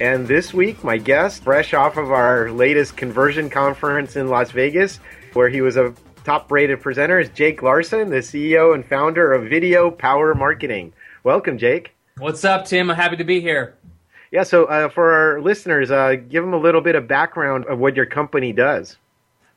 And this week, my guest, fresh off of our latest conversion conference in Las Vegas, where he was a top rated presenter, is Jake Larson, the CEO and founder of Video Power Marketing. Welcome, Jake. What's up, Tim? I'm happy to be here. Yeah, so uh, for our listeners, uh, give them a little bit of background of what your company does.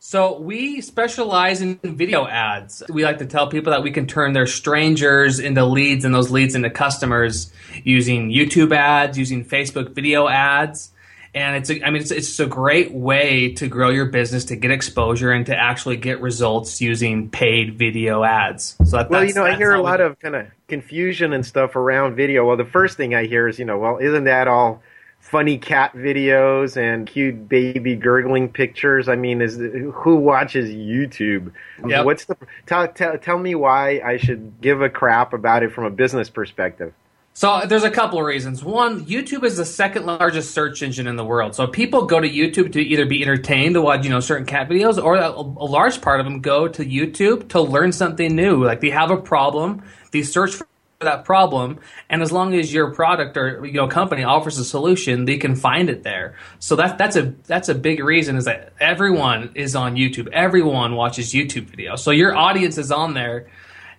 So we specialize in video ads. We like to tell people that we can turn their strangers into leads and those leads into customers using YouTube ads, using Facebook video ads. And it's, a, I mean, it's, it's a great way to grow your business, to get exposure, and to actually get results using paid video ads. So that, well, you know, I hear a lot of kind of confusion and stuff around video. Well, the first thing I hear is, you know, well, isn't that all funny cat videos and cute baby gurgling pictures. I mean, is who watches YouTube? Yep. What's the tell, tell, tell me why I should give a crap about it from a business perspective? So uh, there's a couple of reasons. One, YouTube is the second largest search engine in the world. So people go to YouTube to either be entertained to watch, you know, certain cat videos, or a, a large part of them go to YouTube to learn something new. Like they have a problem, they search for that problem and as long as your product or you know company offers a solution they can find it there so that that's a that's a big reason is that everyone is on youtube everyone watches youtube videos so your audience is on there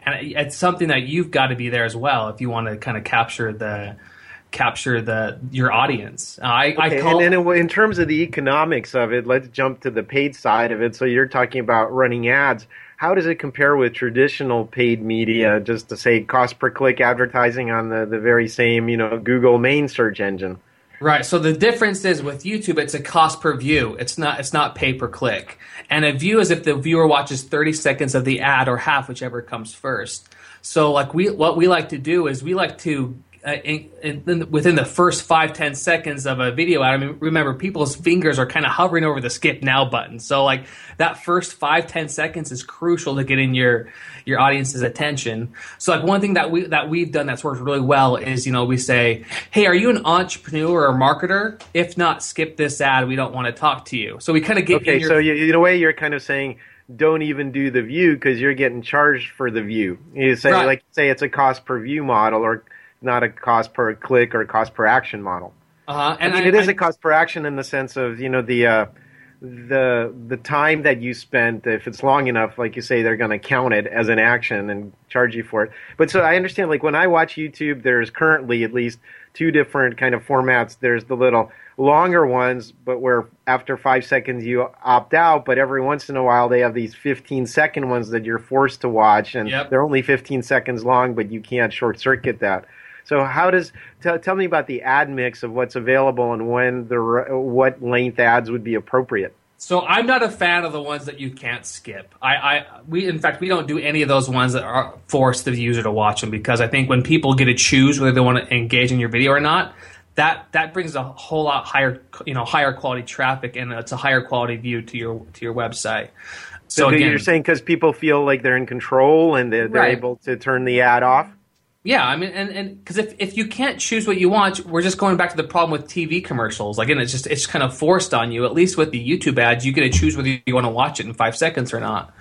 and it's something that you've got to be there as well if you want to kind of capture the capture the your audience. I, okay, I call, and then in terms of the economics of it, let's jump to the paid side of it. So you're talking about running ads how does it compare with traditional paid media, just to say cost per click advertising on the, the very same, you know, Google main search engine? Right. So the difference is with YouTube, it's a cost per view. It's not. It's not pay per click. And a view is if the viewer watches 30 seconds of the ad or half, whichever comes first. So like we, what we like to do is we like to uh, in, in, within the first five ten seconds of a video ad. I mean, remember people's fingers are kind of hovering over the skip now button, so like that first five ten seconds is crucial to getting your your audience's attention. So like one thing that we that we've done that's worked really well is you know we say, hey, are you an entrepreneur or marketer? If not, skip this ad. We don't want to talk to you. So we kind of get okay. Your- so you, in a way, you're kind of saying don't even do the view because you're getting charged for the view. You say right. like say it's a cost per view model or not a cost per click or a cost per action model. Uh-huh. And I mean, I, it is I, a cost per action in the sense of you know the uh, the the time that you spent. If it's long enough, like you say, they're going to count it as an action and charge you for it. But so I understand. Like when I watch YouTube, there's currently at least two different kind of formats. There's the little longer ones, but where after five seconds you opt out, but every once in a while they have these 15 second ones that you're forced to watch, and yep. they're only 15 seconds long, but you can't short circuit that. So how does t- tell me about the ad mix of what's available and when the what length ads would be appropriate? So I'm not a fan of the ones that you can't skip. I, I we in fact we don't do any of those ones that are force the user to watch them because I think when people get to choose whether they want to engage in your video or not, that that brings a whole lot higher you know higher quality traffic and it's a higher quality view to your to your website. So, so again, you're saying because people feel like they're in control and they're, they're right. able to turn the ad off. Yeah, I mean, and and because if, if you can't choose what you want, we're just going back to the problem with TV commercials. Again, it's just it's kind of forced on you. At least with the YouTube ads, you get to choose whether you want to watch it in five seconds or not.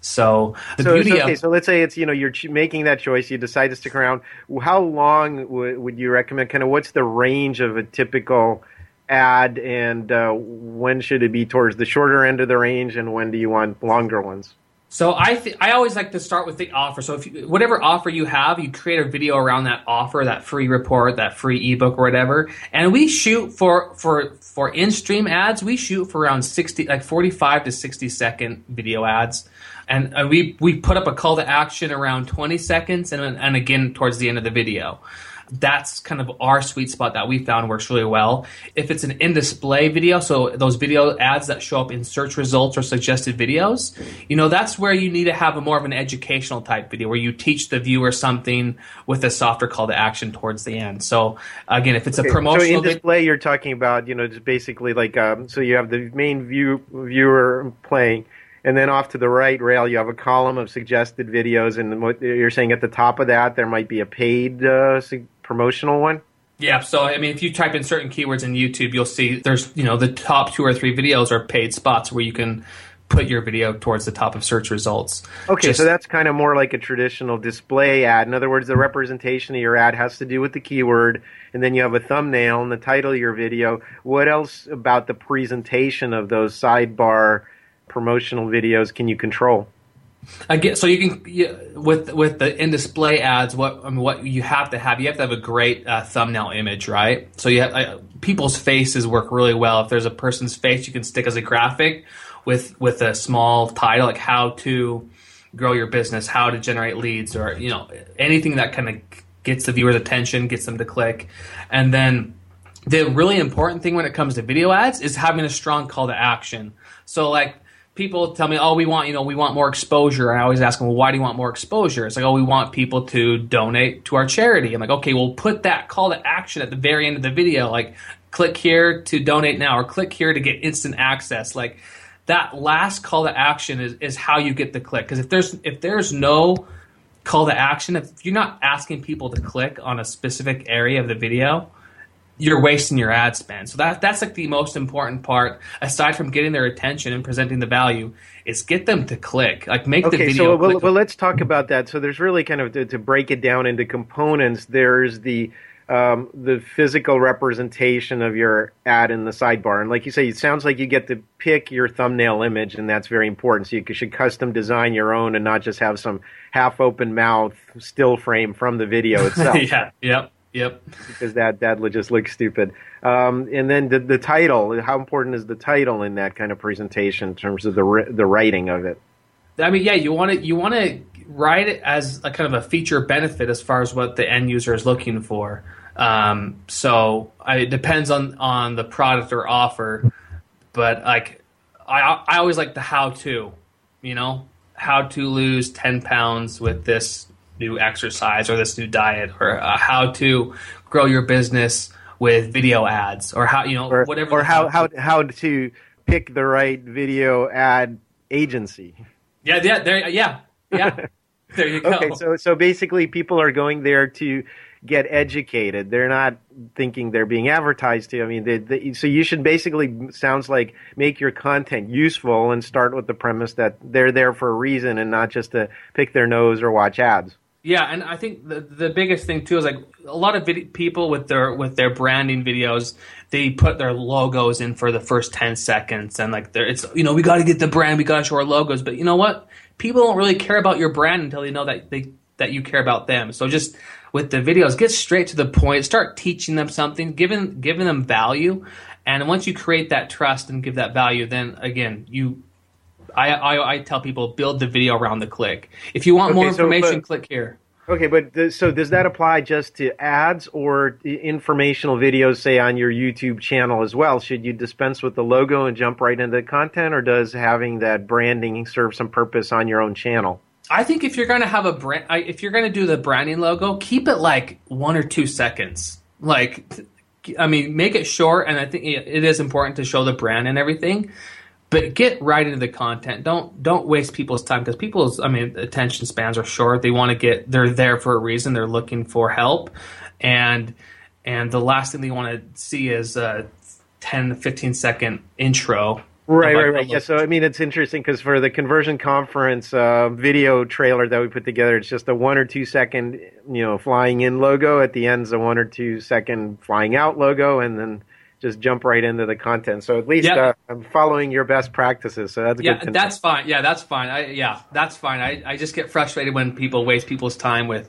So the so, beauty okay. Of, so let's say it's you know you're making that choice. You decide to stick around. How long w- would you recommend? Kind of what's the range of a typical ad, and uh, when should it be towards the shorter end of the range, and when do you want longer ones? So I th- I always like to start with the offer. So if you, whatever offer you have, you create a video around that offer, that free report, that free ebook or whatever. And we shoot for for for in-stream ads, we shoot for around 60 like 45 to 60 second video ads. And, and we we put up a call to action around 20 seconds and and again towards the end of the video. That's kind of our sweet spot that we found works really well. If it's an in display video, so those video ads that show up in search results or suggested videos, you know, that's where you need to have a more of an educational type video where you teach the viewer something with a softer call to action towards the end. So again, if it's okay, a promotional so in display, you're talking about you know just basically like um, so you have the main view viewer playing and then off to the right rail you have a column of suggested videos and what you're saying at the top of that there might be a paid uh, promotional one? Yeah so i mean if you type in certain keywords in youtube you'll see there's you know the top two or three videos are paid spots where you can put your video towards the top of search results. Okay Just, so that's kind of more like a traditional display ad. In other words the representation of your ad has to do with the keyword and then you have a thumbnail and the title of your video. What else about the presentation of those sidebar promotional videos can you control? Again, so you can you, with with the in display ads. What I mean, what you have to have, you have to have a great uh, thumbnail image, right? So you have, uh, people's faces work really well. If there's a person's face, you can stick as a graphic with with a small title like "How to grow your business," "How to generate leads," or you know anything that kind of gets the viewer's attention, gets them to click, and then the really important thing when it comes to video ads is having a strong call to action. So like people tell me, "Oh, we want you know we want more exposure." I always ask them, "Well, why do you want more exposure?" It's like, "Oh, we want people to donate to our charity." I'm like, "Okay, well, put that call to action at the very end of the video, like click here to donate now, or click here to get instant access." Like that last call to action is, is how you get the click. Because if there's if there's no call to action, if you're not asking people to click on a specific area of the video, you're wasting your ad spend. So that that's like the most important part, aside from getting their attention and presenting the value, is get them to click. Like make okay, the video. So well, well, let's talk about that. So there's really kind of to, to break it down into components. There's the um, the physical representation of your ad in the sidebar, and like you say, it sounds like you get to pick your thumbnail image, and that's very important. So you should custom design your own, and not just have some half open mouth still frame from the video itself. yeah. Yep. Yep. Because that that would just look stupid. Um, and then the the title. How important is the title in that kind of presentation in terms of the the writing of it? I mean, yeah, you want to you want to write it as a kind of a feature benefit as far as what the end user is looking for. Um, so I, it depends on on the product or offer, but like I I always like the how to, you know, how to lose ten pounds with this new exercise or this new diet or uh, how to grow your business with video ads or how you know or, whatever or how how how to pick the right video ad agency. Yeah, yeah, there, yeah, yeah. there you go. Okay, so so basically, people are going there to get educated. They're not thinking they're being advertised to. I mean, they, they, so you should basically sounds like make your content useful and start with the premise that they're there for a reason and not just to pick their nose or watch ads. Yeah, and I think the the biggest thing too is like a lot of people with their with their branding videos, they put their logos in for the first ten seconds, and like it's you know we got to get the brand, we got to show our logos, but you know what? People don't really care about your brand until they know that they that you care about them. So just with the videos, get straight to the point, start teaching them something, giving giving them value, and once you create that trust and give that value, then again you I, I, I tell people build the video around the click. If you want okay, more information, so, but, click here. Okay, but th- so does that apply just to ads or informational videos, say on your YouTube channel as well? Should you dispense with the logo and jump right into the content, or does having that branding serve some purpose on your own channel? I think if you're going to have a brand, if you're going to do the branding logo, keep it like one or two seconds. Like, I mean, make it short, and I think it is important to show the brand and everything but get right into the content. Don't don't waste people's time because people's I mean attention spans are short. They want to get they're there for a reason. They're looking for help, and and the last thing they want to see is a 10 15 second intro. Right, right, right. Yeah. So I mean, it's interesting because for the conversion conference uh, video trailer that we put together, it's just a one or two second, you know, flying in logo. At the end's a one or two second flying out logo, and then just jump right into the content. So at least yep. uh, I'm following your best practices. So that's yeah, that's fine. Yeah, that's fine. I, yeah, that's fine. I, I just get frustrated when people waste people's time with,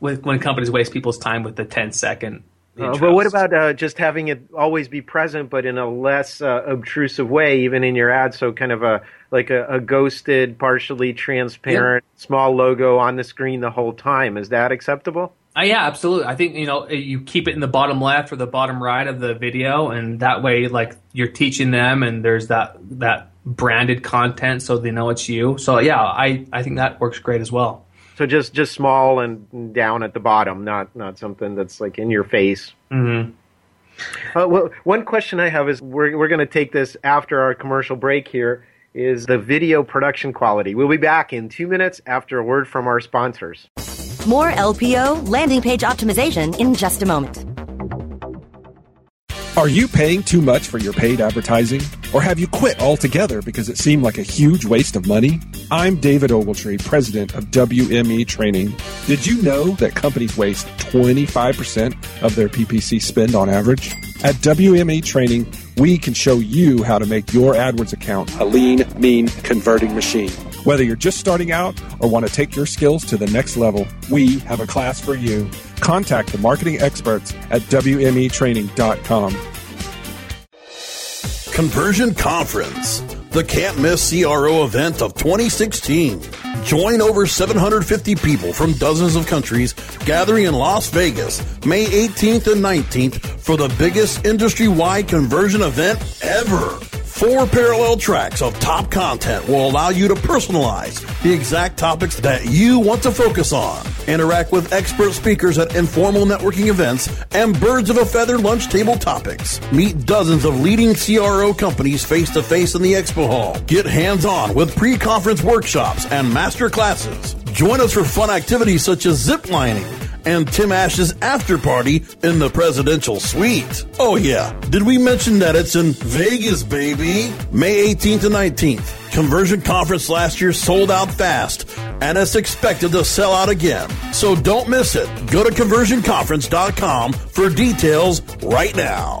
with when companies waste people's time with the 10 second. Uh, but what about uh, just having it always be present, but in a less uh, obtrusive way, even in your ad? So kind of a like a, a ghosted, partially transparent, yep. small logo on the screen the whole time. Is that acceptable? Uh, yeah, absolutely. I think you know you keep it in the bottom left or the bottom right of the video, and that way, like you're teaching them, and there's that that branded content, so they know it's you. So yeah, I I think that works great as well. So just just small and down at the bottom, not not something that's like in your face. Mm-hmm. Uh, well, one question I have is we're we're going to take this after our commercial break here. Is the video production quality? We'll be back in two minutes after a word from our sponsors. More LPO landing page optimization in just a moment. Are you paying too much for your paid advertising? Or have you quit altogether because it seemed like a huge waste of money? I'm David Ogletree, president of WME Training. Did you know that companies waste 25% of their PPC spend on average? At WME Training, we can show you how to make your AdWords account a lean, mean, converting machine. Whether you're just starting out or want to take your skills to the next level, we have a class for you. Contact the marketing experts at WMEtraining.com. Conversion Conference, the can't miss CRO event of 2016. Join over 750 people from dozens of countries gathering in Las Vegas May 18th and 19th for the biggest industry wide conversion event ever. Four parallel tracks of top content will allow you to personalize the exact topics that you want to focus on. Interact with expert speakers at informal networking events and birds of a feather lunch table topics. Meet dozens of leading CRO companies face to face in the expo hall. Get hands on with pre conference workshops and master classes. Join us for fun activities such as zip lining and Tim Ash's after party in the presidential suite. Oh yeah, did we mention that it's in Vegas, baby? May 18th and 19th. Conversion conference last year sold out fast, and it's expected to sell out again. So don't miss it. Go to conversionconference.com for details right now.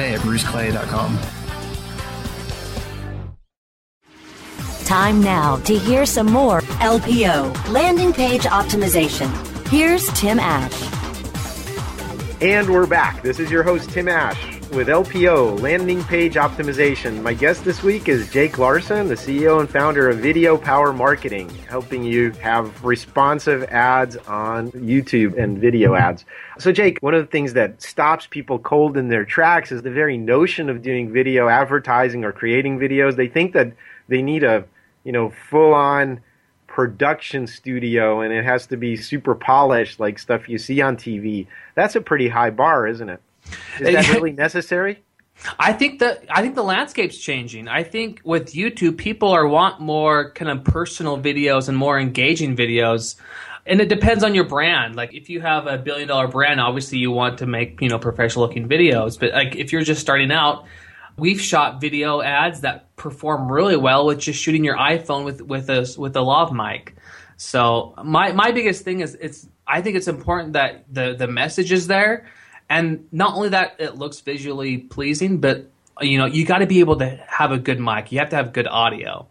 at bruceclay.com. Time now to hear some more LPO, landing page optimization. Here's Tim Ash. And we're back. This is your host, Tim Ash, with LPO, Landing Page Optimization. My guest this week is Jake Larson, the CEO and founder of Video Power Marketing, helping you have responsive ads on YouTube and video ads. So, Jake, one of the things that stops people cold in their tracks is the very notion of doing video advertising or creating videos. They think that they need a, you know, full on production studio and it has to be super polished like stuff you see on TV. That's a pretty high bar, isn't it? Is that really necessary? I think that I think the landscape's changing. I think with YouTube, people are want more kind of personal videos and more engaging videos. And it depends on your brand. Like if you have a billion dollar brand, obviously you want to make, you know, professional looking videos. But like if you're just starting out, we've shot video ads that perform really well with just shooting your iPhone with with a with a lav mic. So my my biggest thing is it's I think it's important that the the message is there, and not only that it looks visually pleasing, but you know you got to be able to have a good mic. You have to have good audio.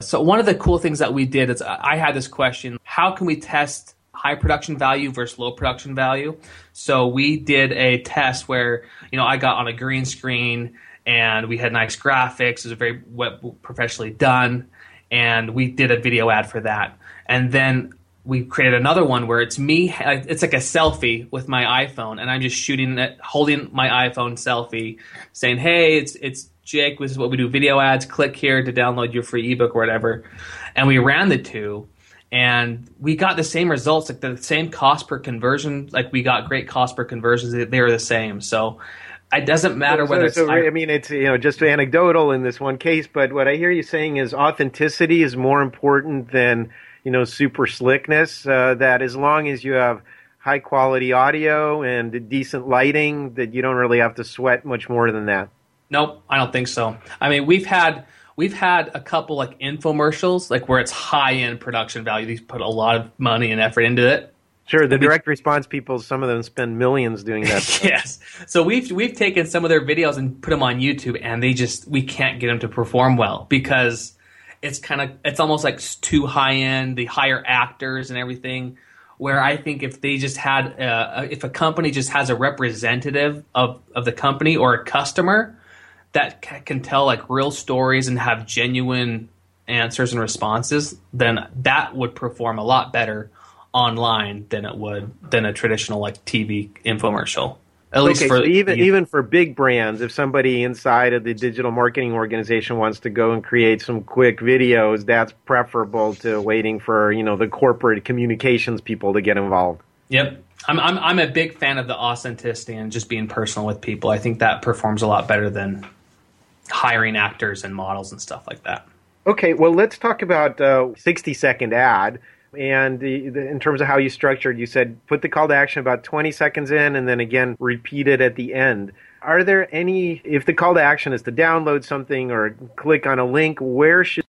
So one of the cool things that we did is I had this question: How can we test high production value versus low production value? So we did a test where you know I got on a green screen and we had nice graphics. It was very professionally done, and we did a video ad for that. And then we created another one where it's me. It's like a selfie with my iPhone, and I'm just shooting it, holding my iPhone selfie, saying, "Hey, it's it's Jake. This is what we do: video ads. Click here to download your free ebook or whatever." And we ran the two, and we got the same results, like the same cost per conversion. Like we got great cost per conversions. They were the same. So it doesn't matter so, whether so, it's. I, I mean, it's you know just anecdotal in this one case, but what I hear you saying is authenticity is more important than you know super slickness. Uh, that as long as you have high quality audio and decent lighting, that you don't really have to sweat much more than that. Nope, I don't think so. I mean, we've had we've had a couple like infomercials, like where it's high end production value. These put a lot of money and effort into it. Sure, the direct response people, some of them spend millions doing that. yes. So we've we've taken some of their videos and put them on YouTube, and they just we can't get them to perform well because it's kind of it's almost like too high end, the higher actors and everything. Where I think if they just had uh, if a company just has a representative of of the company or a customer that c- can tell like real stories and have genuine answers and responses, then that would perform a lot better online than it would than a traditional like TV infomercial. At least okay, for so even the- even for big brands, if somebody inside of the digital marketing organization wants to go and create some quick videos, that's preferable to waiting for you know the corporate communications people to get involved. Yep. I'm, I'm I'm a big fan of the authenticity and just being personal with people. I think that performs a lot better than hiring actors and models and stuff like that. Okay, well let's talk about uh, sixty second ad. And the, the, in terms of how you structured, you said put the call to action about 20 seconds in and then again repeat it at the end. Are there any, if the call to action is to download something or click on a link, where should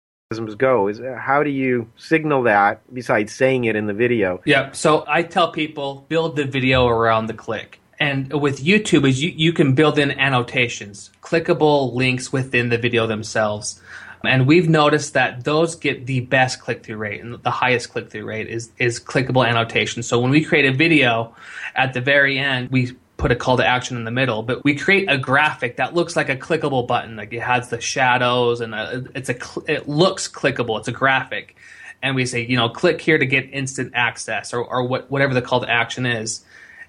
go? Is How do you signal that besides saying it in the video? Yeah. So I tell people build the video around the click. And with YouTube, is you, you can build in annotations, clickable links within the video themselves. And we've noticed that those get the best click through rate and the highest click through rate is, is clickable annotation. So when we create a video at the very end, we put a call to action in the middle, but we create a graphic that looks like a clickable button. Like it has the shadows and a, it's a, it looks clickable. It's a graphic. And we say, you know, click here to get instant access or, or what, whatever the call to action is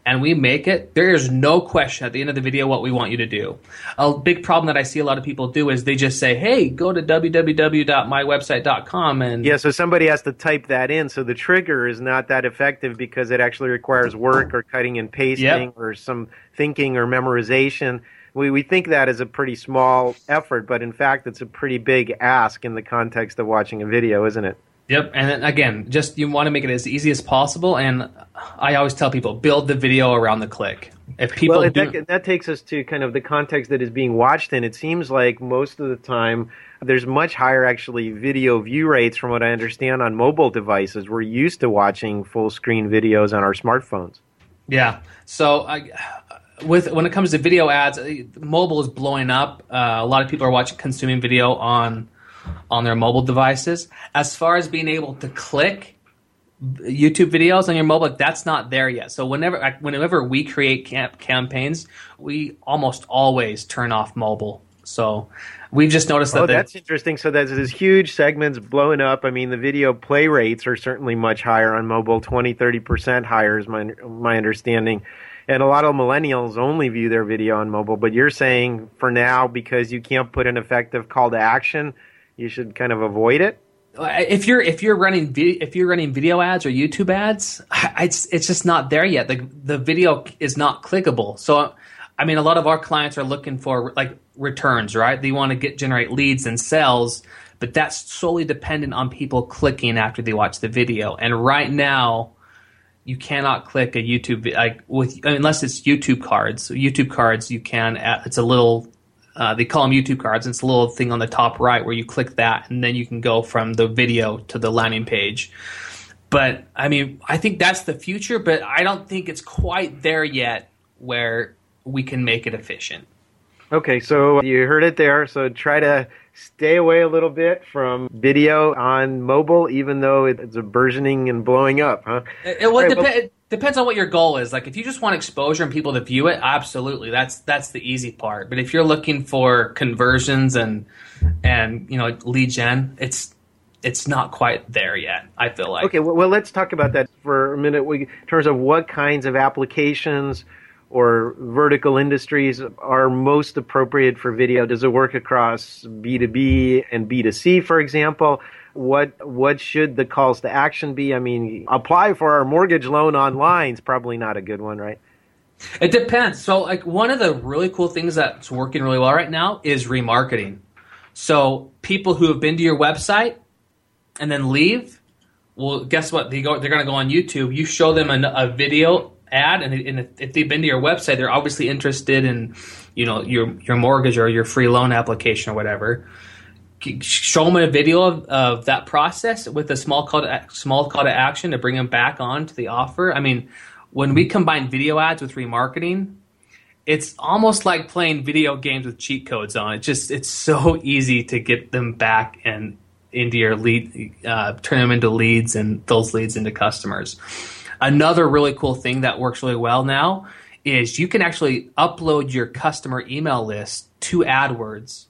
and we make it, there is no question at the end of the video what we want you to do. A big problem that I see a lot of people do is they just say, hey, go to www.mywebsite.com and Yeah, so somebody has to type that in. So the trigger is not that effective because it actually requires work or cutting and pasting Yep. or some thinking or memorization. We, we think that is a pretty small effort, but in fact, it's a pretty big ask in the context of watching a video, isn't it? Yep, and then again, just you want to make it as easy as possible. And I always tell people build the video around the click. If people well, do, that, that takes us to kind of the context that is being watched in. It seems like most of the time there's much higher actually video view rates from what I understand on mobile devices. We're used to watching full screen videos on our smartphones. Yeah. So I, with when it comes to video ads, mobile is blowing up. Uh, a lot of people are watching consuming video on on their mobile devices. As far as being able to click YouTube videos on your mobile, that's not there yet. So whenever whenever we create camp campaigns, we almost always turn off mobile. So we've just noticed that Oh, that's interesting. So there's this huge segments blowing up. I mean, the video play rates are certainly much higher on mobile, 20, 30% higher is my, my understanding. And a lot of millennials only view their video on mobile. But you're saying for now, because you can't put an effective call to action, you should kind of avoid it? if you're if you're running if you're running video ads or YouTube ads, it's it's just not there yet. The the video is not clickable. So I mean, a lot of our clients are looking for like returns, right? They want to get generate leads and sales, but that's solely dependent on people clicking after they watch the video. And right now, you cannot click a YouTube like with unless it's YouTube cards. YouTube cards, you can. Uh, it's a little uh, they call them YouTube cards. It's a little thing on the top right where you click that, and then you can go from the video to the landing page. But I mean, I think that's the future, but I don't think it's quite there yet where we can make it efficient. Okay, so you heard it there. So try to stay away a little bit from video on mobile, even though it's a burgeoning and blowing up, huh? It, well, right, well- depe- it depends on what your goal is. Like, if you just want exposure and people to view it, absolutely, that's that's the easy part. But if you're looking for conversions and and you know lead gen, it's it's not quite there yet. I feel like. Okay, well, let's talk about that for a minute. We, in terms of what kinds of applications or vertical industries are most appropriate for video? Does it work across B two B and B two C, for example? What what should the calls to action be? I mean, apply for our mortgage loan online is probably not a good one, right? It depends. So, like, one of the really cool things that's working really well right now is remarketing. So, people who have been to your website and then leave, well, guess what? They go. They're going to go on YouTube. You show them a, a video ad, and, and if they've been to your website, they're obviously interested in, you know, your your mortgage or your free loan application or whatever. Show them a video of, of that process with a small call to small call to action to bring them back on to the offer. I mean, when we combine video ads with remarketing, it's almost like playing video games with cheat codes on. It just it's so easy to get them back and into your lead, uh, turn them into leads and those leads into customers. Another really cool thing that works really well now is you can actually upload your customer email list to AdWords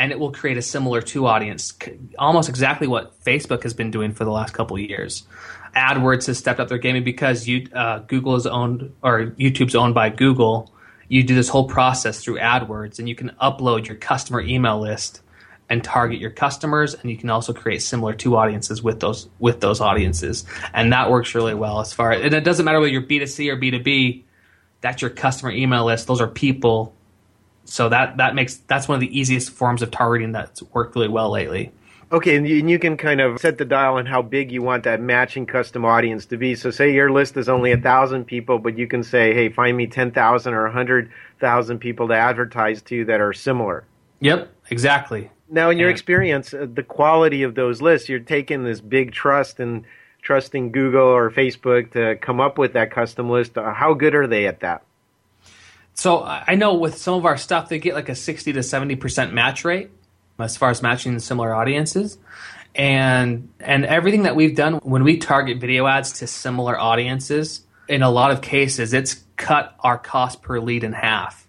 and it will create a similar to audience, almost exactly what Facebook has been doing for the last couple of years. AdWords has stepped up their game because you, uh, Google is owned or YouTube's owned by Google. You do this whole process through AdWords, and you can upload your customer email list and target your customers, and you can also create similar to audiences with those with those audiences, and that works really well as far. And it doesn't matter whether you're B two C or B two B. That's your customer email list. Those are people so that that makes that's one of the easiest forms of targeting that's worked really well lately. Okay, and you, and you, can kind of set the dial on how big you want that matching custom audience to be. So, say your list is only a thousand people, but you can say, "Hey, find me ten thousand or a hundred thousand people to advertise to that are similar." Yep, exactly. Now, in your experience, uh, the quality of those lists, you're taking this big trust and trusting Google or Facebook to come up with that custom list. Uh, how good are they at that? So I know with some of our stuff, they get like a 60 to 70% match rate as far as matching the similar audiences. And and everything that we've done when we target video ads to similar audiences, in a lot of cases, it's cut our cost per lead in half.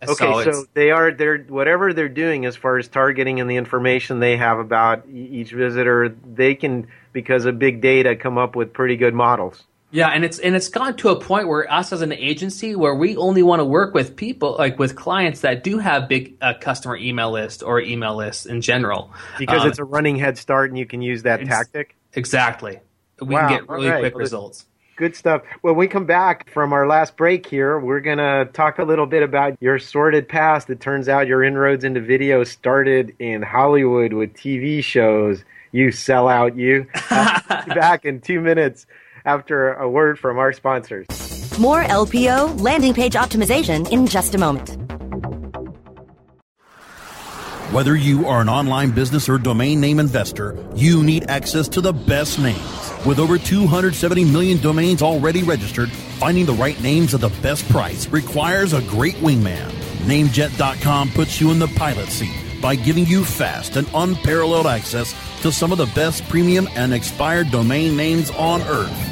Okay, so, so they are they're whatever they're doing as far as targeting and the information they have about each visitor, they can because of big data come up with pretty good models. Yeah, and it's and it's gone to a point where us as an agency where we only want to work with people like with clients that do have big uh, customer email list or email lists in general because um, it's a running head start and you can use that tactic. Exactly, we wow, can get really right. quick well, results. Good stuff. When we come back from our last break here, we're going to talk a little bit about your sordid past. It turns out your inroads into video started in Hollywood with TV shows. You sell out, you. back in two minutes after a word from our sponsors. More LPO landing page optimization in just a moment. Whether you are an online business or domain name investor, you need access to the best names. With over 270 million domains already registered, finding the right names at the best price requires a great wingman. Namejet.com puts you in the pilot seat by giving you fast and unparalleled access to some of the best premium and expired domain names on earth.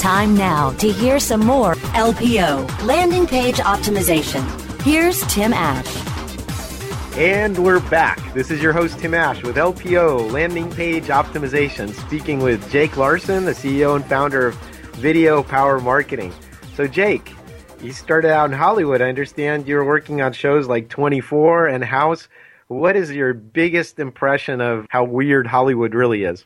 Time now to hear some more LPO, landing page optimization. Here's Tim Ash. And we're back. This is your host, Tim Ash, with LPO, landing page optimization, speaking with Jake Larson, the CEO and founder of Video Power Marketing. So, Jake, you started out in Hollywood. I understand you were working on shows like 24 and House. What is your biggest impression of how weird Hollywood really is?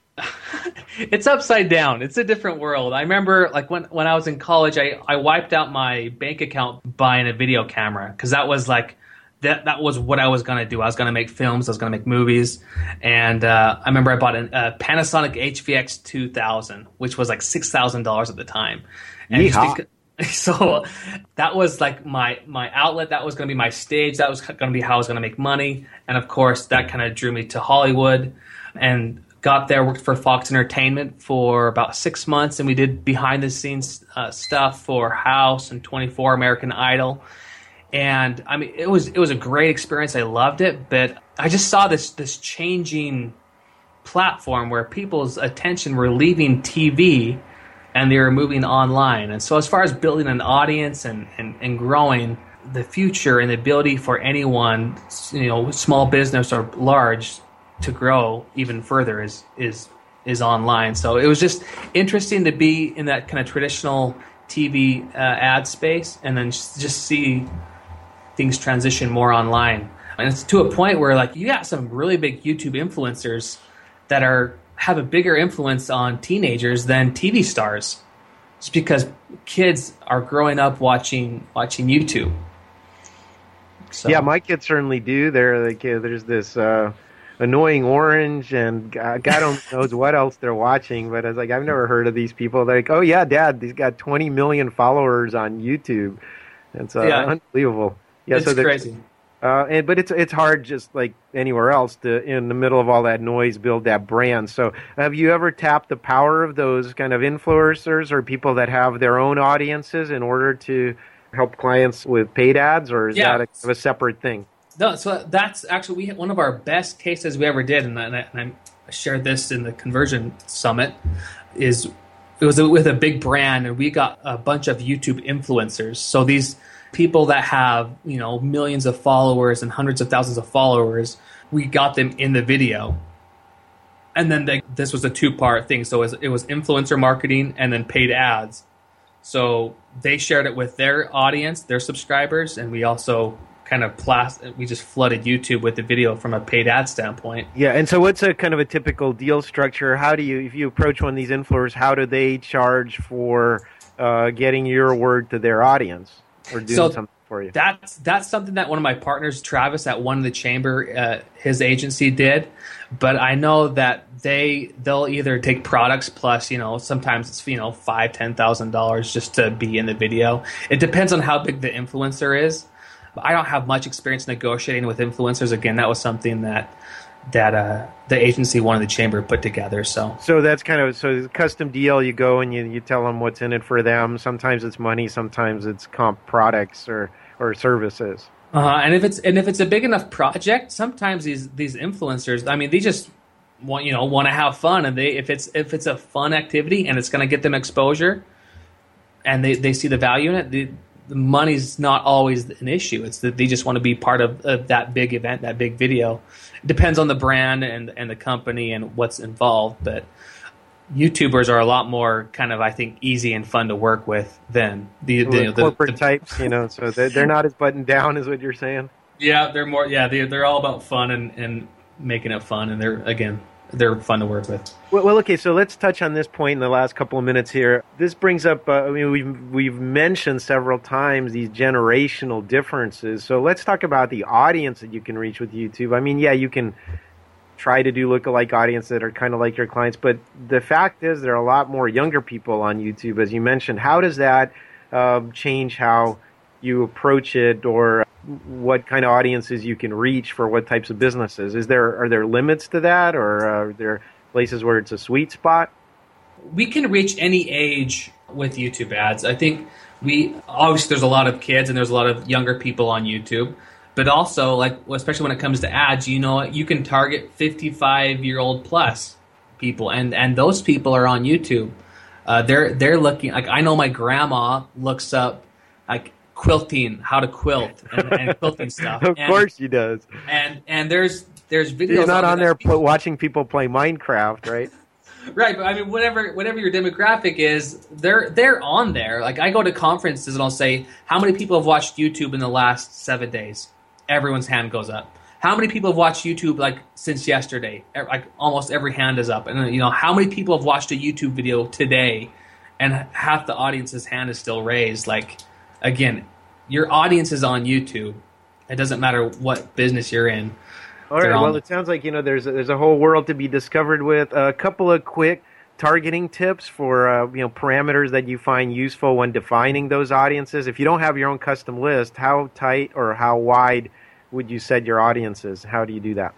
it's upside down. It's a different world. I remember like when when I was in college, I I wiped out my bank account buying a video camera because that was like that that was what I was going to do. I was going to make films. I was going to make movies. And uh, I remember I bought a uh, Panasonic HVX 2000, which was like six thousand dollars at the time. And because, so that was like my my outlet. That was going to be my stage. That was going to be how I was going to make money. And of course, that kind of drew me to Hollywood. And got there, worked for Fox Entertainment for about six months, and we did behind the scenes uh, stuff for House and 24 American Idol. And I mean, it was it was a great experience. I loved it, but I just saw this this changing platform where people's attention were leaving TV and they were moving online. And so, as far as building an audience and, and, and growing the future and the ability for anyone, you know, small business or large, to grow even further is is is online. So it was just interesting to be in that kind of traditional TV uh, ad space, and then just see things transition more online. And it's to a point where like you got some really big YouTube influencers that are have a bigger influence on teenagers than TV stars, just because kids are growing up watching watching YouTube. So. Yeah, my kids certainly do. They're like, uh, there's this. Uh annoying orange and God, only knows what else they're watching. But I was like, I've never heard of these people. They're like, oh yeah, Dad, he's got 20 million followers on YouTube. It's uh, yeah. unbelievable. Yeah, it's so crazy. Uh, and, but it's it's hard just like anywhere else to in the middle of all that noise build that brand. So have you ever tapped the power of those kind of influencers or people that have their own audiences in order to help clients with paid ads, or is yeah. that a, a separate thing? No, so that's actually we one of our best cases we ever did, and I, and I shared this in the conversion summit. Is it was with a big brand, and we got a bunch of YouTube influencers. So these people that have you know millions of followers and hundreds of thousands of followers, we got them in the video. And then they, this was a two part thing. So it was, it was influencer marketing and then paid ads. So they shared it with their audience, their subscribers, and we also kind of plas- we just flooded YouTube with the video from a paid ad standpoint. Yeah, and so what's a kind of a typical deal structure? How do you, if you approach one of these influencers, how do they charge for uh, getting your word to their audience or doing so something for you? That's that's something that one of my partners, Travis, at one of the chamber, uh, his agency did. But I know that they they'll either take products plus you know sometimes it's you know five ten thousand dollars just to be in the video. It depends on how big the influencer is. I don't have much experience negotiating with influencers. Again, that was something that that uh, the agency wanted the chamber put together. So, so that's kind of so custom deal. You go and you, you tell them what's in it for them. Sometimes it's money, sometimes it's comp products or or services. Uh, and if it's and if it's a big enough project, sometimes these these influencers, I mean, they just want you know want to have fun, and they if it's if it's a fun activity and it's going to get them exposure, and they they see the value in it, they, the money's not always an issue. It's that they just want to be part of, of, that big event, that big video. It depends on the brand and and the company and what's involved, but YouTubers are a lot more kind of I think easy and fun to work with than the, the, the corporate the, types, you know. So they're, they're not as buttoned down, is what you're saying. Yeah, they're more. Yeah, they they're all about fun and and making it fun, and they're again they're fun to work with. Well, well, okay, so let's touch on this point in the last couple of minutes here. This brings up, uh, I mean, we've we've mentioned several times these generational differences. So let's talk about the audience that you can reach with YouTube. I mean, yeah, you can try to do lookalike audience that are kind of like your clients, but the fact is there are a lot more younger people on YouTube, as you mentioned. How does that uh, change how you approach it, or what kind of audiences you can reach for what types of businesses. Is there are there limits to that, or are there places where it's a sweet spot? We can reach any age with YouTube ads. I think we obviously there's a lot of kids and there's a lot of younger people on YouTube, but also like especially when it comes to ads, you know, you can target 55 year old plus people, and and those people are on YouTube. Uh, they're they're looking like I know my grandma looks up like quilting, how to quilt and, and quilting stuff. of and, course she does. And and there's there's videos. You're not on, there people, watching people play Minecraft, right? right, but I mean, whatever whatever your demographic is, they're they're on there. Like I go to conferences and I'll say, how many people have watched YouTube in the last seven days? Everyone's hand goes up. How many people have watched YouTube like since yesterday? Like almost every hand is up. And you know, how many people have watched a YouTube video today? And half the audience's hand is still raised. Like again, your audience is on YouTube, It doesn't matter what business you're in. All right. Well, it sounds like you know there's a, there's a whole world to be discovered with a couple of quick targeting tips for uh, you know parameters that you find useful when defining those audiences. If you don't have your own custom list, how tight or how wide would you set your audiences? How do you do that?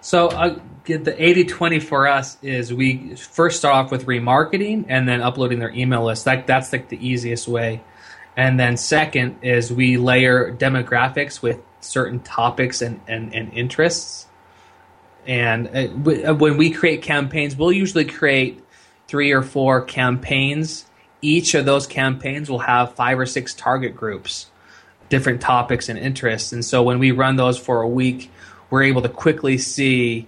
So uh, the 80-20 for us is we first start off with remarketing and then uploading their email list. That that's like the easiest way. And then second is we layer demographics with certain topics and, and, and interests. And uh, uh, when we create campaigns, we'll usually create three or four campaigns. Each of those campaigns will have five or six target groups, different topics and interests. And so when we run those for a week, we're able to quickly see,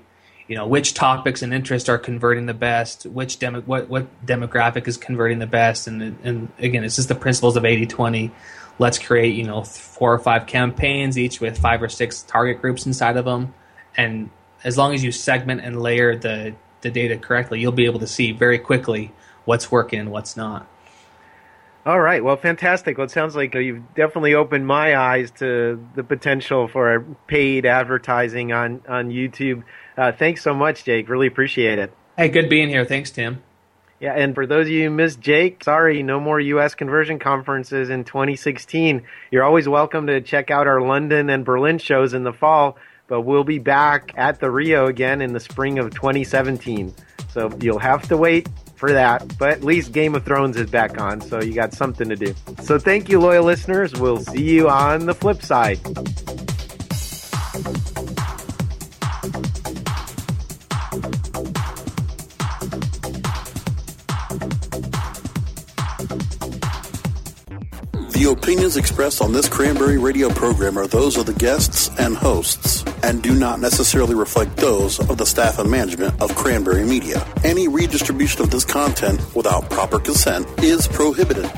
you know, which topics and interests are converting the best, which demo, what, what demographic is converting the best. And, and again, it's just the principles of 80 20 let's create you know four or five campaigns each with five or six target groups inside of them. And as long as you segment and layer the the data correctly you'll be able to see very quickly what's working and what's not. All right. Well fantastic. Well it sounds like uh, you've definitely opened my eyes to the potential for paid advertising on on youtube uh, thanks so much jake really appreciate it hey good being here thanks tim yeah, and for those of you who missed Jake, sorry, no more U.S. conversion conferences in 2016. You're always welcome to check out our London and Berlin shows in the fall, but we'll be back at the Rio again in the spring of 2017. So you'll have to wait for that, but at least Game of Thrones is back on, so you got something to do. So thank you, loyal listeners. We'll see you on the flip side. The opinions expressed on this Cranberry Radio program are those of the guests and hosts and do not necessarily reflect those of the staff and management of Cranberry Media. Any redistribution of this content without proper consent is prohibited.